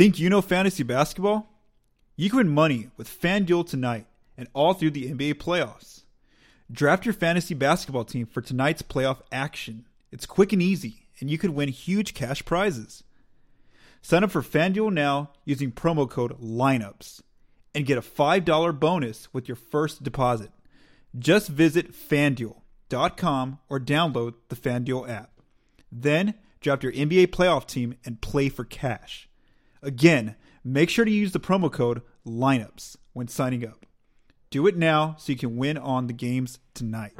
Think you know fantasy basketball? You can win money with FanDuel tonight and all through the NBA playoffs. Draft your fantasy basketball team for tonight's playoff action. It's quick and easy, and you could win huge cash prizes. Sign up for FanDuel now using promo code LINEUPS and get a $5 bonus with your first deposit. Just visit fanduel.com or download the FanDuel app. Then draft your NBA playoff team and play for cash. Again, make sure to use the promo code LINEUPS when signing up. Do it now so you can win on the games tonight.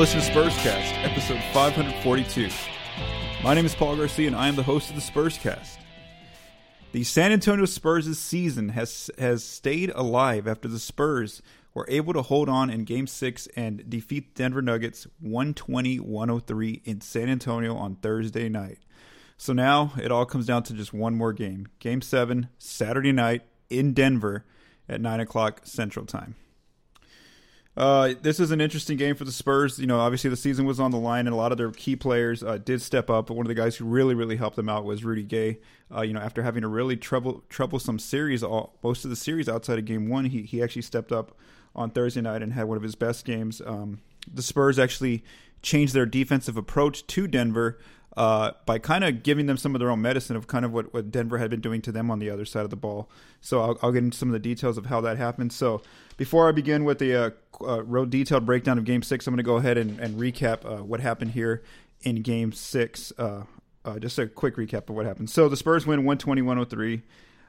Listening to Spurscast, episode 542. My name is Paul Garcia, and I am the host of the Spurscast. The San Antonio Spurs' season has has stayed alive after the Spurs were able to hold on in Game 6 and defeat Denver Nuggets 120-103 in San Antonio on Thursday night. So now it all comes down to just one more game. Game 7, Saturday night in Denver at 9 o'clock Central Time. Uh, this is an interesting game for the Spurs. You know, obviously the season was on the line, and a lot of their key players uh, did step up. But one of the guys who really, really helped them out was Rudy Gay. Uh, you know, after having a really trouble, troublesome series, all, most of the series outside of Game One, he he actually stepped up on Thursday night and had one of his best games. Um, the Spurs actually changed their defensive approach to Denver uh, by kind of giving them some of their own medicine of kind of what, what Denver had been doing to them on the other side of the ball. So I'll, I'll get into some of the details of how that happened. So before I begin with the uh, uh, real detailed breakdown of Game Six, I'm going to go ahead and, and recap uh, what happened here in Game Six. Uh, uh, just a quick recap of what happened. So the Spurs win 120-103.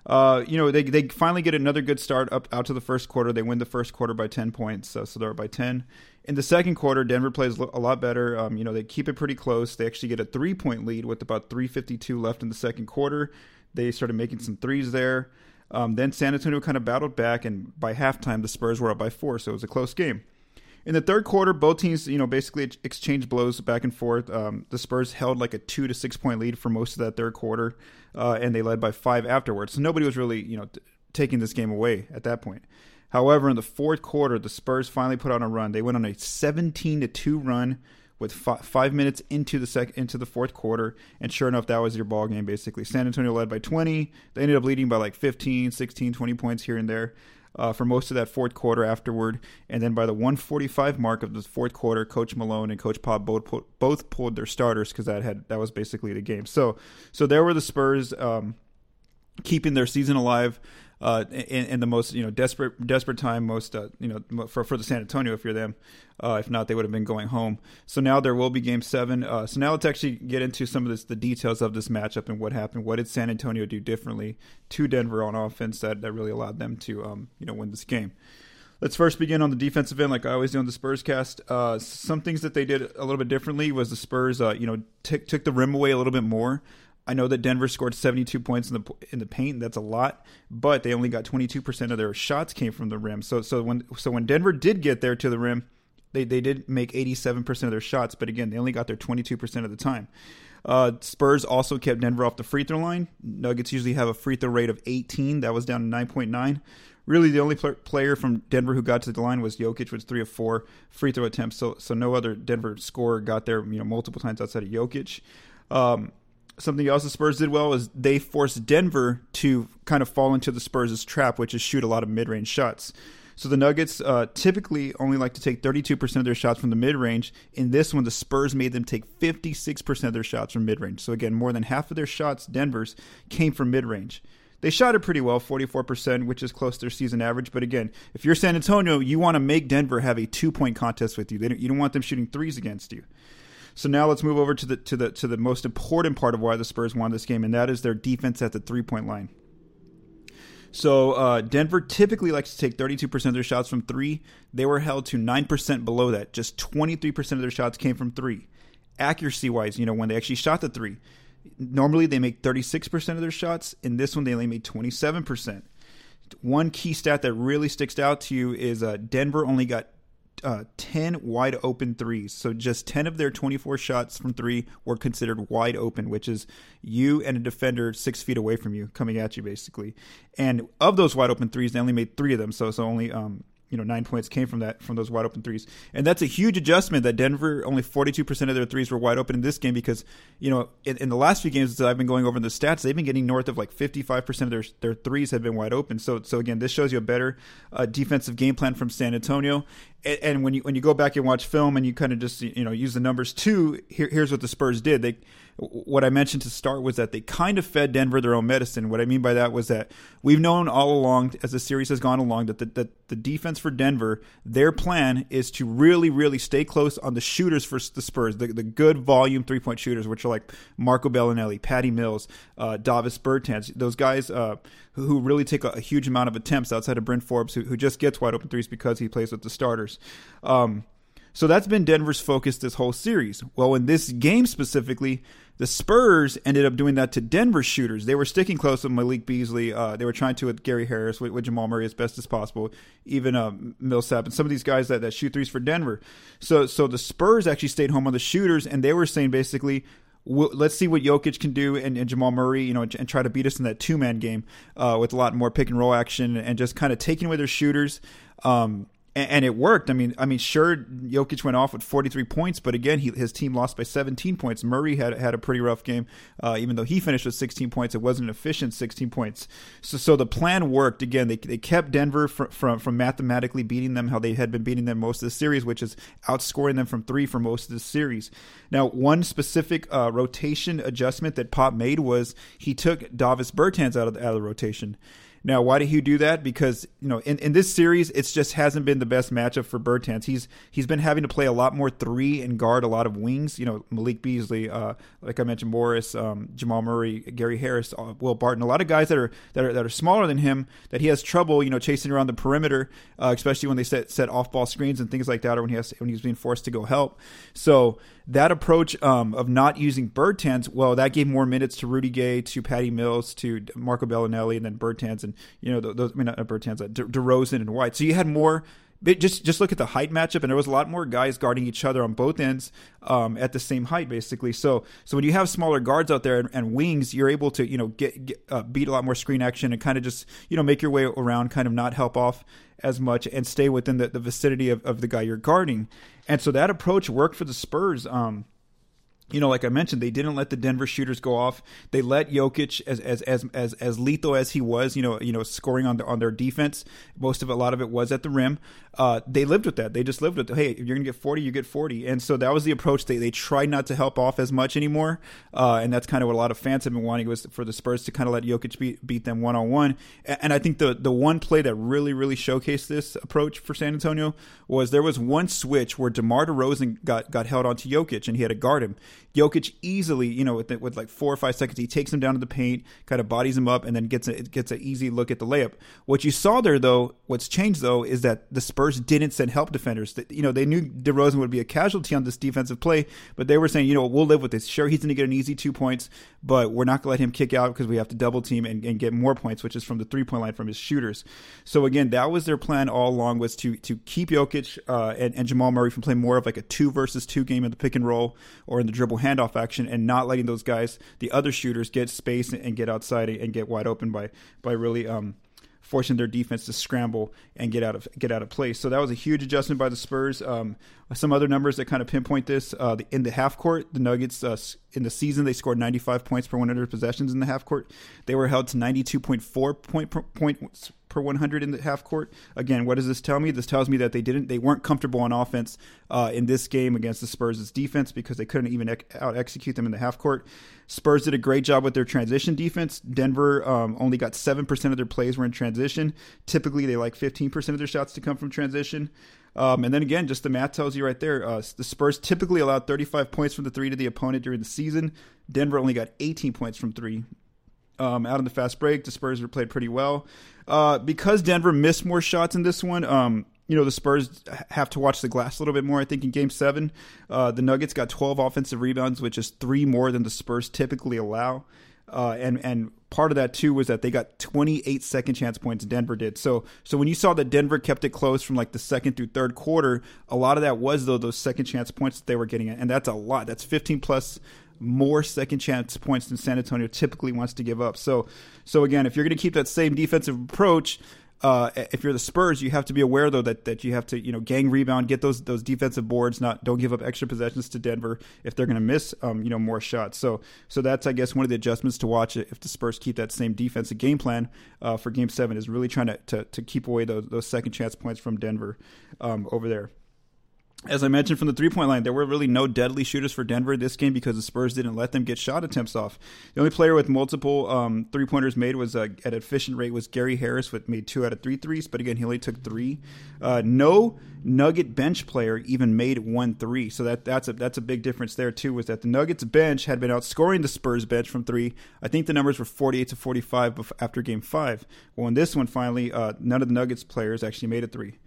Uh, you know, they they finally get another good start up out to the first quarter. They win the first quarter by 10 points, so, so they're up by 10. In the second quarter, Denver plays a lot better. Um, you know, they keep it pretty close. They actually get a three point lead with about 352 left in the second quarter. They started making some threes there. Um, then San Antonio kind of battled back, and by halftime, the Spurs were up by four, so it was a close game. In the third quarter, both teams, you know, basically exchanged blows back and forth. Um, the Spurs held like a two to six point lead for most of that third quarter, uh, and they led by five afterwards. So nobody was really, you know, t- taking this game away at that point. However, in the fourth quarter, the Spurs finally put on a run. They went on a 17 to two run with five, five minutes into the sec- into the fourth quarter, and sure enough, that was your ball game basically. San Antonio led by 20. They ended up leading by like 15, 16, 20 points here and there uh, for most of that fourth quarter afterward. And then by the 145 mark of the fourth quarter, Coach Malone and Coach Pop both pulled, both pulled their starters because that had that was basically the game. So so there were the Spurs um, keeping their season alive uh, in, in, the most you know desperate desperate time, most uh, you know for for the San Antonio if you're them. Uh, if not, they would have been going home. So now there will be Game Seven. Uh, so now let's actually get into some of this, the details of this matchup and what happened. What did San Antonio do differently to Denver on offense that that really allowed them to um, you know win this game? Let's first begin on the defensive end, like I always do on the Spurs cast. Uh, some things that they did a little bit differently was the Spurs, uh, you know, t- took the rim away a little bit more. I know that Denver scored 72 points in the in the paint. That's a lot, but they only got 22% of their shots came from the rim. So so when so when Denver did get there to the rim, they they did make 87% of their shots, but again, they only got there 22% of the time. Uh, Spurs also kept Denver off the free throw line. Nuggets usually have a free throw rate of 18. That was down to 9.9. Really, the only pl- player from Denver who got to the line was Jokic, with three of four free throw attempts. So, so no other Denver scorer got there, you know, multiple times outside of Jokic. Um, something else the Spurs did well is they forced Denver to kind of fall into the Spurs' trap, which is shoot a lot of mid range shots. So the Nuggets uh, typically only like to take 32% of their shots from the mid range. In this one, the Spurs made them take 56% of their shots from mid range. So again, more than half of their shots, Denver's, came from mid range. They shot it pretty well, 44%, which is close to their season average. But again, if you're San Antonio, you want to make Denver have a two point contest with you. Don't, you don't want them shooting threes against you. So now let's move over to the to the to the most important part of why the Spurs won this game, and that is their defense at the three point line. So uh, Denver typically likes to take 32% of their shots from three. They were held to 9% below that. Just 23% of their shots came from three. Accuracy wise, you know, when they actually shot the three, normally they make 36% of their shots. In this one, they only made 27%. one key stat that really sticks out to you is uh, Denver only got uh, 10 wide open threes. So just 10 of their 24 shots from three were considered wide open, which is you and a defender six feet away from you coming at you, basically. And of those wide open threes, they only made three of them. So, so only um, you know nine points came from that from those wide open threes, and that's a huge adjustment. That Denver only forty two percent of their threes were wide open in this game because you know in, in the last few games that I've been going over the stats, they've been getting north of like fifty five percent of their their threes have been wide open. So so again, this shows you a better uh, defensive game plan from San Antonio. And, and, when you when you go back and watch film and you kind of just you know use the numbers too, here, here's what the Spurs did. They what I mentioned to start was that they kind of fed Denver their own medicine. What I mean by that was that we've known all along, as the series has gone along, that the, that the defense for Denver, their plan is to really, really stay close on the shooters for the Spurs, the, the good volume three point shooters, which are like Marco Belinelli, Patty Mills, uh, Davis Bertans, those guys uh, who really take a, a, huge amount of attempts outside of Bryn Forbes, who, who just gets wide open threes because he plays with the starters. Um, so that's been Denver's focus this whole series. Well, in this game specifically, the Spurs ended up doing that to Denver shooters. They were sticking close with Malik Beasley. Uh, they were trying to with Gary Harris, with, with, Jamal Murray as best as possible, even uh, Millsap and some of these guys that, that shoot threes for Denver. So, so the Spurs actually stayed home on the shooters, and they were saying basically, let's see what Jokic can do and, and, Jamal Murray, you know, and try to beat us in that two man game uh, with a lot more pick and roll action and just kind of taking away their shooters. Um, and, it worked. I mean, I mean, sure, Jokic went off with 43 points, but again, he, his team lost by 17 points. Murray had had a pretty rough game, uh, even though he finished with 16 points. It wasn't an efficient 16 points. So, so the plan worked. Again, they, they kept Denver from, from, from mathematically beating them how they had been beating them most of the series, which is outscoring them from three for most of the series. Now, one specific uh, rotation adjustment that Pop made was he took Davis Bertans out of the, out of the rotation. Now, why did he do that? Because you know, in, in this series, it just hasn't been the best matchup for Bertans. He's he's been having to play a lot more three and guard a lot of wings. You know, Malik Beasley, uh, like I mentioned, Morris, um, Jamal Murray, Gary Harris, uh, Will Barton. A lot of guys that are that are that are smaller than him that he has trouble, you know, chasing around the perimeter, uh, especially when they set set off ball screens and things like that, or when he has when he's being forced to go help. So that approach um, of not using Bertans, well, that gave more minutes to Rudy Gay, to Patty Mills, to Marco Belinelli, and then Bertans, and you know those. I mean, not Bertans, De- DeRozan and White. So you had more. Just just look at the height matchup, and there was a lot more guys guarding each other on both ends um, at the same height, basically. So so when you have smaller guards out there and, and wings, you're able to you know get, get uh, beat a lot more screen action and kind of just you know make your way around, kind of not help off as much and stay within the, the vicinity of, of the guy you're guarding. And so that approach worked for the Spurs. Um, you know, like I mentioned, they didn't let the Denver shooters go off. They let Jokic, as as as as, as lethal as he was, you know, you know, scoring on the, on their defense. Most of a lot of it was at the rim. Uh, they lived with that. They just lived with, it. hey, if you're gonna get 40, you get 40. And so that was the approach. They they tried not to help off as much anymore. Uh, and that's kind of what a lot of fans have been wanting was for the Spurs to kind of let Jokic beat beat them one on one. And I think the the one play that really really showcased this approach for San Antonio was there was one switch where DeMar DeRozan got got held onto Jokic and he had to guard him. Jokic easily, you know, with, with like four or five seconds, he takes him down to the paint, kind of bodies him up, and then gets a, gets an easy look at the layup. What you saw there, though, what's changed though, is that the Spurs didn't send help defenders. You know, they knew DeRozan would be a casualty on this defensive play, but they were saying, you know, we'll live with this. Sure, he's going to get an easy two points, but we're not going to let him kick out because we have to double team and, and get more points, which is from the three point line from his shooters. So again, that was their plan all along was to to keep Jokic uh, and, and Jamal Murray from playing more of like a two versus two game in the pick and roll or in the dribble handoff action and not letting those guys, the other shooters, get space and get outside and get wide open by by really um, forcing their defense to scramble and get out of get out of place. So that was a huge adjustment by the Spurs. Um, some other numbers that kind of pinpoint this uh, in the half court, the Nuggets uh, in the season they scored 95 points per 100 possessions in the half court. They were held to 92.4 point point, points per 100 in the half court. Again, what does this tell me? This tells me that they didn't they weren't comfortable on offense uh, in this game against the Spurs' defense because they couldn't even out execute them in the half court. Spurs did a great job with their transition defense. Denver um, only got 7% of their plays were in transition. Typically, they like 15% of their shots to come from transition. Um, and then again, just the math tells you right there. Uh, the Spurs typically allowed 35 points from the three to the opponent during the season. Denver only got 18 points from three. Um, out on the fast break, the Spurs were played pretty well. Uh, because Denver missed more shots in this one, um, you know the Spurs have to watch the glass a little bit more. I think in Game Seven, uh, the Nuggets got 12 offensive rebounds, which is three more than the Spurs typically allow. uh, and and part of that too was that they got 28 second chance points. Denver did so. So when you saw that Denver kept it close from like the second through third quarter, a lot of that was though those second chance points that they were getting, and that's a lot. That's 15 plus more second chance points than San Antonio typically wants to give up. So, so again, if you're going to keep that same defensive approach, uh, if you're the Spurs, you have to be aware though that, that you have to you know gang rebound, get those those defensive boards, not don't give up extra possessions to Denver if they're going to miss um, you know more shots. So so that's I guess one of the adjustments to watch if the Spurs keep that same defensive game plan uh, for Game Seven is really trying to, to, to keep away those, those second chance points from Denver um, over there as I mentioned from the three point line, there were really no deadly shooters for Denver this game because the Spurs didn't let them get shot attempts off. The only player with multiple um, three pointers made was uh, at efficient rate was Gary Harris with made two out of three threes, but again he only took three. Uh, no Nugget bench player even made one three, so that that's a that's a big difference there too. Was that the Nuggets bench had been outscoring the Spurs bench from three? I think the numbers were forty eight to forty five after Game Five. Well, in this one, finally, uh, none of the Nuggets players actually made a three.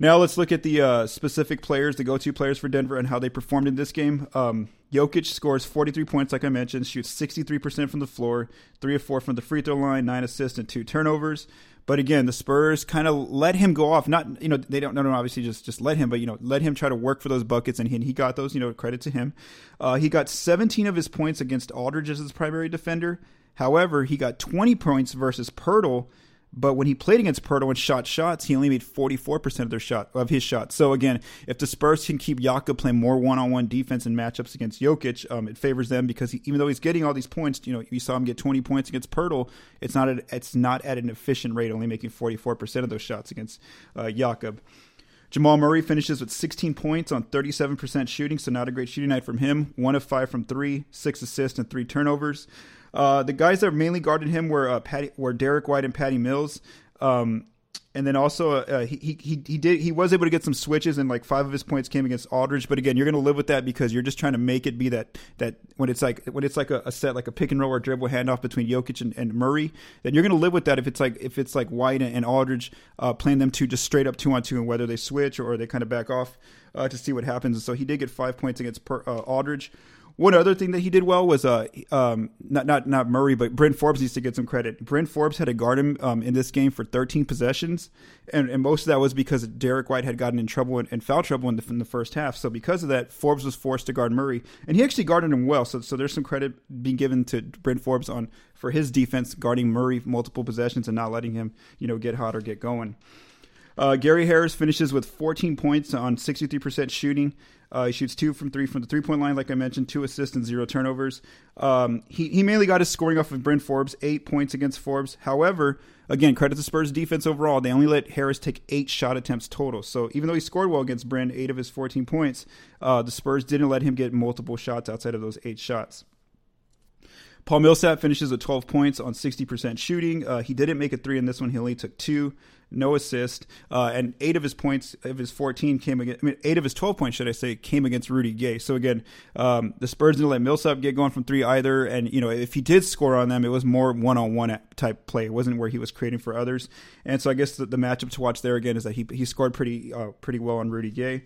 Now let's look at the uh, specific players, the go-to players for Denver, and how they performed in this game. Um, Jokic scores 43 points, like I mentioned, shoots 63% from the floor, three of four from the free throw line, nine assists and two turnovers. But again, the Spurs kind of let him go off. Not you know they don't no no obviously just just let him, but you know let him try to work for those buckets, and he, and he got those. You know credit to him. Uh, he got 17 of his points against Aldridge as his primary defender. However, he got 20 points versus Poeltl but when he played against Poeltl and shot shots, he only made 44% of their shot of his shots. So again, if the Spurs can keep Jakob playing more one-on-one defense in matchups against Jokic, um, it favors them because he, even though he's getting all these points, you know, you saw him get 20 points against Poeltl, it's not at, it's not at an efficient rate, only making 44% of those shots against uh, Jakob. Jamal Murray finishes with 16 points on 37% shooting, so not a great shooting night from him. One of five from three, six assists and three turnovers. Uh, the guys that mainly guarded him were uh, Patty, were Derrick White and Patty Mills. Um, and then also uh, he, he he did he was able to get some switches and like five of his points came against Aldridge. But again, you're going to live with that because you're just trying to make it be that that when it's like when it's like a, a set like a pick and roll or dribble handoff between Jokic and, and Murray, then you're going to live with that if it's like if it's like White and, and Aldridge uh, playing them two just straight up two on two and whether they switch or they kind of back off uh, to see what happens. And so he did get five points against per, uh, Aldridge. One other thing that he did well was uh, um, not not not Murray, but Bryn Forbes needs to get some credit. Bryn Forbes had to guard him um, in this game for 13 possessions, and, and most of that was because Derrick White had gotten in trouble and, and foul trouble in the, in the first half. So because of that, Forbes was forced to guard Murray, and he actually guarded him well. So so there's some credit being given to Bryn Forbes on for his defense guarding Murray multiple possessions and not letting him you know get hot or get going. Uh, Gary Harris finishes with 14 points on 63% shooting. Uh, he shoots two from three from the three point line, like I mentioned, two assists and zero turnovers. Um, he, he mainly got his scoring off of Bryn Forbes, eight points against Forbes. However, again, credit to Spurs defense overall. They only let Harris take eight shot attempts total. So even though he scored well against Bryn, eight of his 14 points, uh, the Spurs didn't let him get multiple shots outside of those eight shots. Paul Millsap finishes with 12 points on 60% shooting. Uh, he didn't make a three in this one. He only took two, no assist, uh, and eight of his points of his 14 came against. I mean, eight of his 12 points, should I say, came against Rudy Gay. So again, um, the Spurs didn't let Millsap get going from three either. And you know, if he did score on them, it was more one-on-one type play. It wasn't where he was creating for others. And so I guess the, the matchup to watch there again is that he he scored pretty uh, pretty well on Rudy Gay.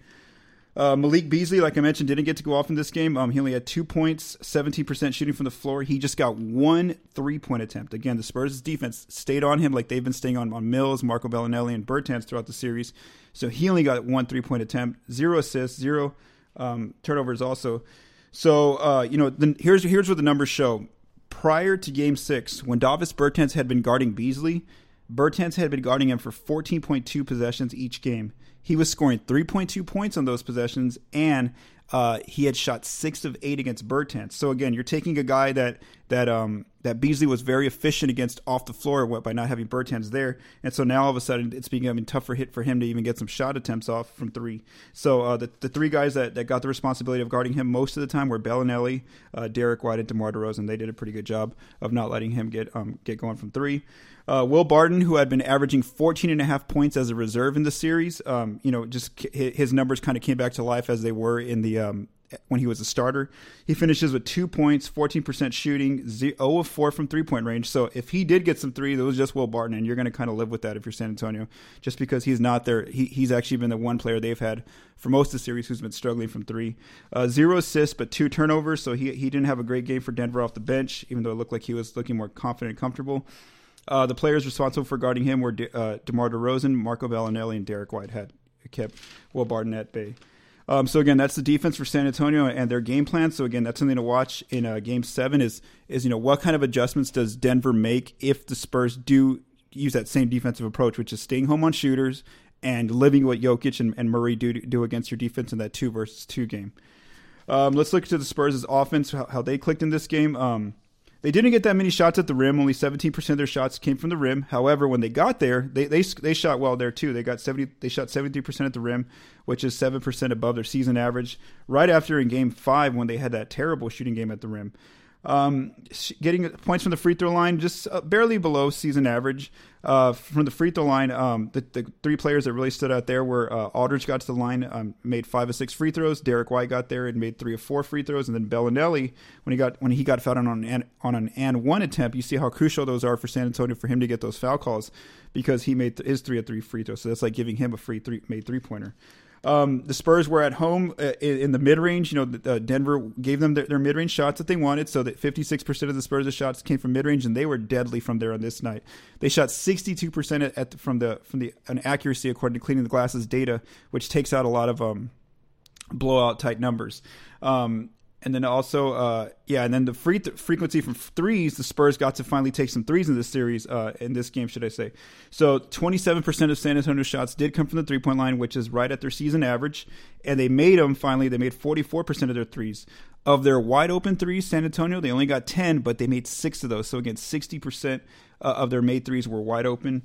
Uh, Malik Beasley, like I mentioned, didn't get to go off in this game. Um, he only had two points, 17% shooting from the floor. He just got one three point attempt. Again, the Spurs' defense stayed on him like they've been staying on, on Mills, Marco Belinelli, and Bertans throughout the series. So he only got one three point attempt, zero assists, zero um, turnovers also. So, uh, you know, the, here's, here's what the numbers show. Prior to game six, when Davis Bertans had been guarding Beasley, Bertans had been guarding him for 14.2 possessions each game. He was scoring 3.2 points on those possessions, and uh, he had shot six of eight against Bertans. So again, you're taking a guy that that um, that Beasley was very efficient against off the floor by not having Bertans there, and so now all of a sudden it's becoming tougher hit for him to even get some shot attempts off from three. So uh, the the three guys that, that got the responsibility of guarding him most of the time were Belinelli, uh, Derrick White, and DeMar DeRozan. They did a pretty good job of not letting him get um, get going from three. Uh, Will Barton, who had been averaging 14 and a half points as a reserve in the series, um, you know, just his numbers kind of came back to life as they were in the um, when he was a starter. He finishes with two points, 14% shooting, 0 of 4 from three point range. So if he did get some three, that was just Will Barton, and you're going to kind of live with that if you're San Antonio, just because he's not there. He, he's actually been the one player they've had for most of the series who's been struggling from three. Uh, zero assists, but two turnovers. So he, he didn't have a great game for Denver off the bench, even though it looked like he was looking more confident and comfortable. Uh, the players responsible for guarding him were De- uh, DeMar DeRozan, Marco Belinelli, and Derrick Whitehead. Kept Will Barton at bay. Um, so again, that's the defense for San Antonio and their game plan. So again, that's something to watch in uh, Game Seven. Is is you know what kind of adjustments does Denver make if the Spurs do use that same defensive approach, which is staying home on shooters and living what Jokic and, and Murray do do against your defense in that two versus two game. Um, let's look to the Spurs' offense, how, how, they clicked in this game. Um, they didn't get that many shots at the rim. Only 17% of their shots came from the rim. However, when they got there, they they, they shot well there too. They got 70 they shot 73% at the rim, which is 7% above their season average. Right after in game 5 when they had that terrible shooting game at the rim. Um, getting points from the free throw line just uh, barely below season average. Uh, from the free throw line, um, the, the, three players that really stood out there were uh, Aldridge got to the line, um, made five of six free throws. Derrick White got there and made three of four free throws, and then Belinelli when he got when he got fouled on an on an and one attempt. You see how crucial those are for San Antonio for him to get those foul calls because he made th- his three of three free throws. So that's like giving him a free three made three pointer. Um, the Spurs were at home uh, in, the mid range. You know, uh, Denver gave them their, their mid range shots that they wanted, so that 56% of the Spurs' shots came from mid range, and they were deadly from there on this night. They shot 62% at, the, from the from the an accuracy according to Cleaning the Glasses data, which takes out a lot of um, blowout type numbers. Um, and then also, uh, yeah, and then the free th- frequency from threes, the Spurs got to finally take some threes in this series, uh, in this game, should I say. So 27% of San Antonio shots did come from the three point line, which is right at their season average. And they made them finally, they made 44% of their threes. Of their wide open threes, San Antonio, they only got 10, but they made six of those. So again, 60% uh, of their made threes were wide open.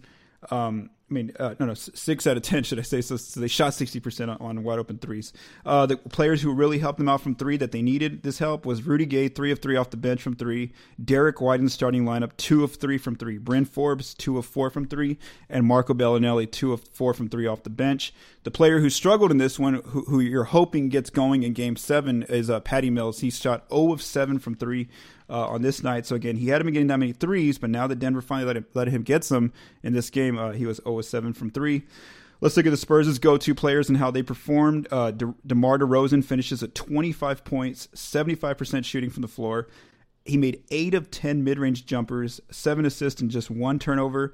Um, I mean, uh, no, no, six out of ten, should I say? So, so they shot sixty percent on, wide open threes. Uh, the players who really helped them out from three that they needed this help was Rudy Gay, three of three off the bench from three. Derrick White in the starting lineup, two of three from three. Bryn Forbes, two of four from three, and Marco Belinelli, two of four from three off the bench. The player who struggled in this one, who, who you're hoping gets going in Game Seven, is uh, Patty Mills. He shot zero of seven from three uh, on this night. So again, he hadn't been getting that many threes, but now that Denver finally let him, let him get some in this game, uh, he was 0 7 from three. Let's look at the Spurs' go-to players and how they performed. Uh, De- DeMar DeRozan finishes at 25 points, 75% shooting from the floor. He made eight of 10 mid-range jumpers, seven assists, and just one turnover.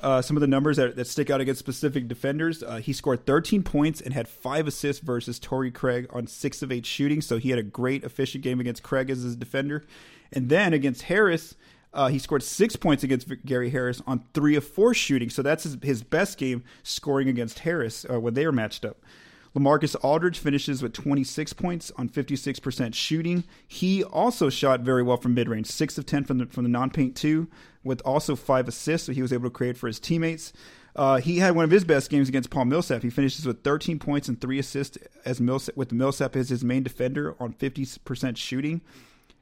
Uh, some of the numbers that, that, stick out against specific defenders. Uh, he scored 13 points and had five assists versus Torrey Craig on six of eight shooting. So he had a great efficient game against Craig as his defender. And then against Harris, uh, he scored six points against Gary Harris on three of four shooting. So that's his, his best game scoring against Harris uh, when they were matched up. Lamarcus Aldridge finishes with 26 points on 56% shooting. He also shot very well from mid range, six of 10 from the from the non paint two, with also five assists. So he was able to create for his teammates. Uh, he had one of his best games against Paul Millsap. He finishes with 13 points and three assists as Millsap, with Millsap as his main defender on 50% shooting.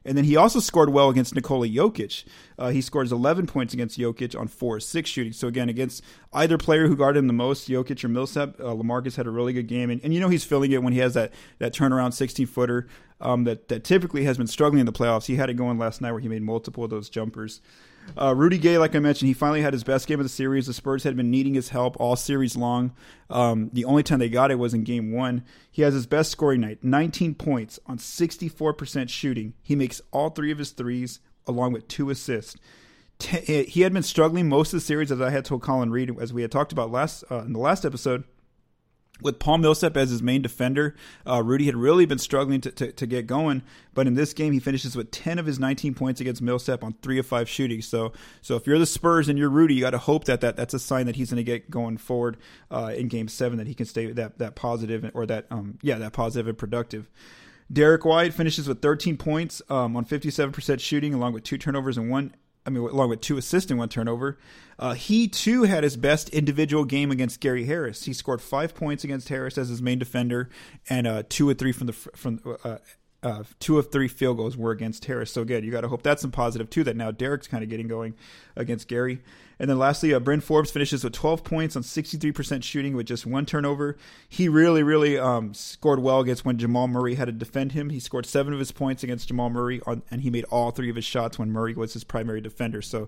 And then he also scored well against Nikola Jokic. Uh, he scores 11 points against Jokic on 4 6 shooting. So, again, against either player who guarded him the most, Jokic or Millsap, uh, Lamarcus had a really good game. And, and you know he's filling it when he has that, that turnaround 16 footer um, that, that typically has been struggling in the playoffs. He had it going last night where he made multiple of those jumpers. Uh, Rudy Gay, like I mentioned, he finally had his best game of the series. The Spurs had been needing his help all series long. Um, the only time they got it was in game one. He has his best scoring night 19 points on 64% shooting. He makes all three of his threes, along with two assists. he had been struggling most of the series, as I had told Colin Reed, as we had talked about last uh, in the last episode with Paul Millsap as his main defender, uh, Rudy had really been struggling to, to, to, get going. But in this game, he finishes with 10 of his 19 points against Millsap on three of five shooting. So, so if you're the Spurs and you're Rudy, you got to hope that, that that's a sign that he's going to get going forward uh, in Game Seven, that he can stay that that positive or that um yeah that positive and productive. Derrick White finishes with 13 points um, on 57% shooting, along with two turnovers and one I mean, along with two assists and one turnover. Uh, he too had his best individual game against Gary Harris. He scored five points against Harris as his main defender, and uh, two or three from the from uh, uh, two of three field goals were against Harris. So again, you got to hope that's some positive too. That now Derrick's kind of getting going against Gary. And then lastly, uh, Bryn Forbes finishes with 12 points on 63% shooting with just one turnover. He really, really um, scored well against when Jamal Murray had to defend him. He scored seven of his points against Jamal Murray, on, and he made all three of his shots when Murray was his primary defender. So,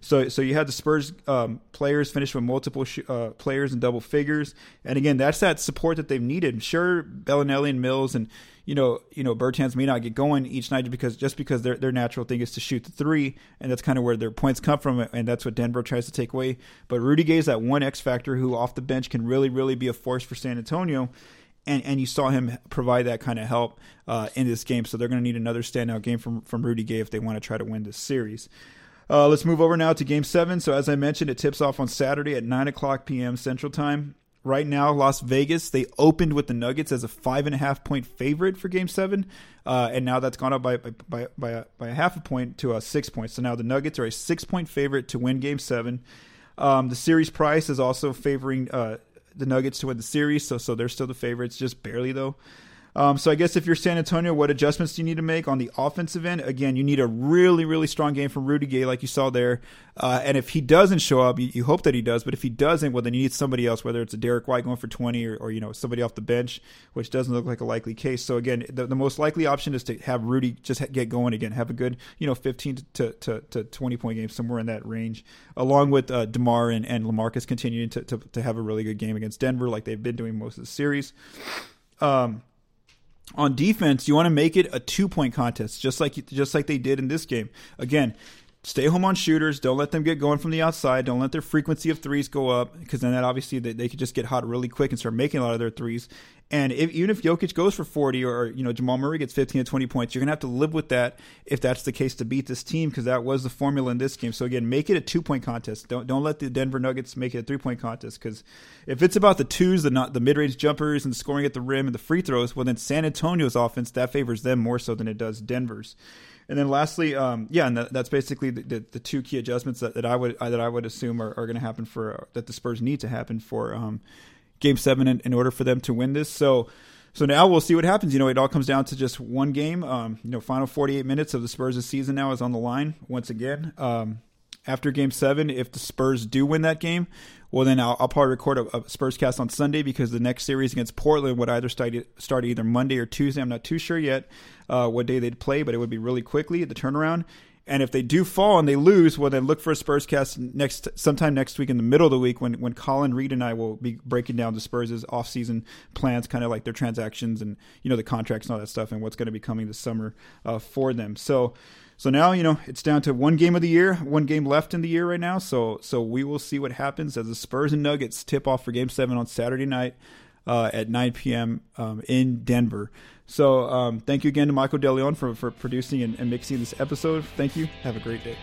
so, so you had the Spurs um, players finish with multiple sh- uh, players in double figures, and again, that's that support that they've needed. Sure, Belinelli and Mills and you know, you know, Bertans may not get going each night because just because their their natural thing is to shoot the three, and that's kind of where their points come from, and that's what Denver tries to take away. But Rudy Gay is that one X factor who off the bench can really, really be a force for San Antonio. And, and you saw him provide that kind of help uh, in this game, so they're going to need another standout game from from Rudy Gay if they want to try to win this series. Uh, let's move over now to Game Seven. So as I mentioned, it tips off on Saturday at nine o'clock p.m. Central Time right now, Las Vegas, they opened with the Nuggets as a five and a half point favorite for Game Seven, uh, and now that's gone up by by by a, by a half a point to a six points. So now the Nuggets are a six point favorite to win Game Seven. Um, the series price is also favoring uh, the Nuggets to win the series, so so they're still the favorites, just barely though. Um, so I guess if you're San Antonio, what adjustments do you need to make on the offensive end? Again, you need a really, really strong game from Rudy Gay, like you saw there. Uh, and if he doesn't show up, you, you, hope that he does. But if he doesn't, well, then you need somebody else, whether it's a Derrick White going for 20 or, or you know somebody off the bench, which doesn't look like a likely case. So again, the, the most likely option is to have Rudy just get going again, have a good you know 15 to, to, to 20 point game somewhere in that range, along with uh, Demar and, and Lamarcus continuing to, to, to have a really good game against Denver, like they've been doing most of the series. Um, on defense, you want to make it a two point contest, just like just like they did in this game. Again, stay home on shooters. Don't let them get going from the outside. Don't let their frequency of threes go up because then that obviously they, they could just get hot really quick and start making a lot of their threes. And if, even if Jokic goes for 40 or, you know, Jamal Murray gets 15 to 20 points, you're going to have to live with that if that's the case to beat this team because that was the formula in this game. So again, make it a two point contest. Don't don't let the Denver Nuggets make it a three point contest because if it's about the twos, the not the mid range jumpers and scoring at the rim and the free throws, well then San Antonio's offense that favors them more so than it does Denver's. And then lastly, um, yeah, and that, that's basically the, the, the, two key adjustments that, that I would that I would assume are, are going to happen for that the Spurs need to happen for um, Game Seven in, in, order for them to win this. So. So now we'll see what happens. You know, it all comes down to just one game. Um, you know, final 48 minutes of the Spurs' season now is on the line once again. Um, after Game Seven, if the Spurs do win that game, well, then I'll, I'll probably record a, a, Spurs cast on Sunday because the next series against Portland would either start, start either Monday or Tuesday. I'm not too sure yet uh, what day they'd play, but it would be really quickly the turnaround. And if they do fall and they lose, well, then look for a Spurs cast next sometime next week in the middle of the week when, when Colin Reed and I will be breaking down the Spurs' offseason plans, kind of like their transactions and you know the contracts and all that stuff, and what's going to be coming this summer uh, for them. So so now you know it's down to one game of the year, one game left in the year right now. So so we will see what happens as the Spurs and Nuggets tip off for Game Seven on Saturday night uh, at 9 p.m. Um, in Denver. So um, thank you again to Michael DeLeon for for producing and, and mixing this episode. Thank you. Have a great day.